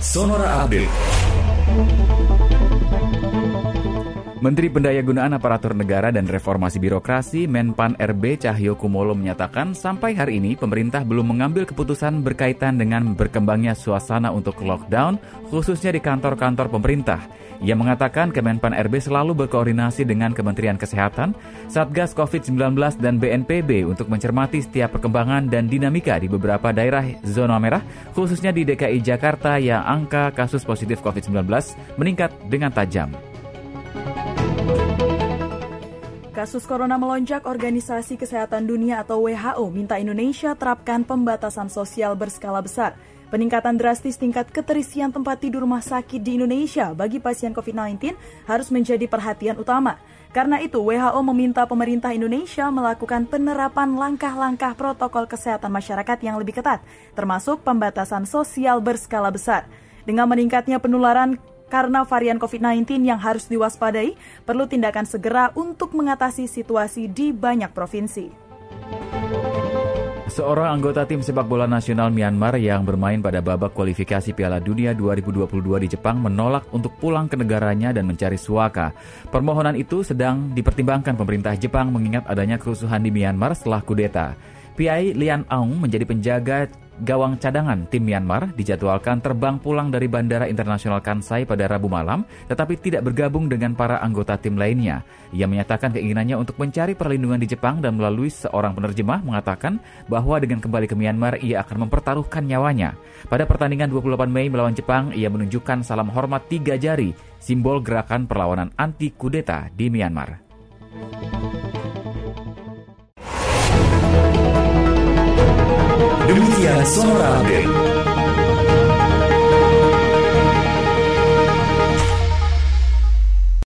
Sonora Update. Menteri Pendayagunaan Aparatur Negara dan Reformasi Birokrasi Menpan RB Cahyo Kumolo menyatakan sampai hari ini pemerintah belum mengambil keputusan berkaitan dengan berkembangnya suasana untuk lockdown khususnya di kantor-kantor pemerintah. Ia mengatakan Kemenpan RB selalu berkoordinasi dengan Kementerian Kesehatan, Satgas COVID-19 dan BNPB untuk mencermati setiap perkembangan dan dinamika di beberapa daerah zona merah khususnya di DKI Jakarta yang angka kasus positif COVID-19 meningkat dengan tajam. Kasus corona melonjak, Organisasi Kesehatan Dunia atau WHO minta Indonesia terapkan pembatasan sosial berskala besar. Peningkatan drastis tingkat keterisian tempat tidur rumah sakit di Indonesia bagi pasien COVID-19 harus menjadi perhatian utama. Karena itu, WHO meminta pemerintah Indonesia melakukan penerapan langkah-langkah protokol kesehatan masyarakat yang lebih ketat, termasuk pembatasan sosial berskala besar. Dengan meningkatnya penularan karena varian COVID-19 yang harus diwaspadai, perlu tindakan segera untuk mengatasi situasi di banyak provinsi. Seorang anggota tim sepak bola nasional Myanmar yang bermain pada babak kualifikasi Piala Dunia 2022 di Jepang menolak untuk pulang ke negaranya dan mencari suaka. Permohonan itu sedang dipertimbangkan pemerintah Jepang mengingat adanya kerusuhan di Myanmar setelah kudeta. Piai Lian Aung menjadi penjaga gawang cadangan tim Myanmar dijadwalkan terbang pulang dari Bandara Internasional Kansai pada Rabu malam, tetapi tidak bergabung dengan para anggota tim lainnya. Ia menyatakan keinginannya untuk mencari perlindungan di Jepang dan melalui seorang penerjemah mengatakan bahwa dengan kembali ke Myanmar ia akan mempertaruhkan nyawanya. Pada pertandingan 28 Mei melawan Jepang, ia menunjukkan salam hormat tiga jari, simbol gerakan perlawanan anti kudeta di Myanmar. Sonora Update.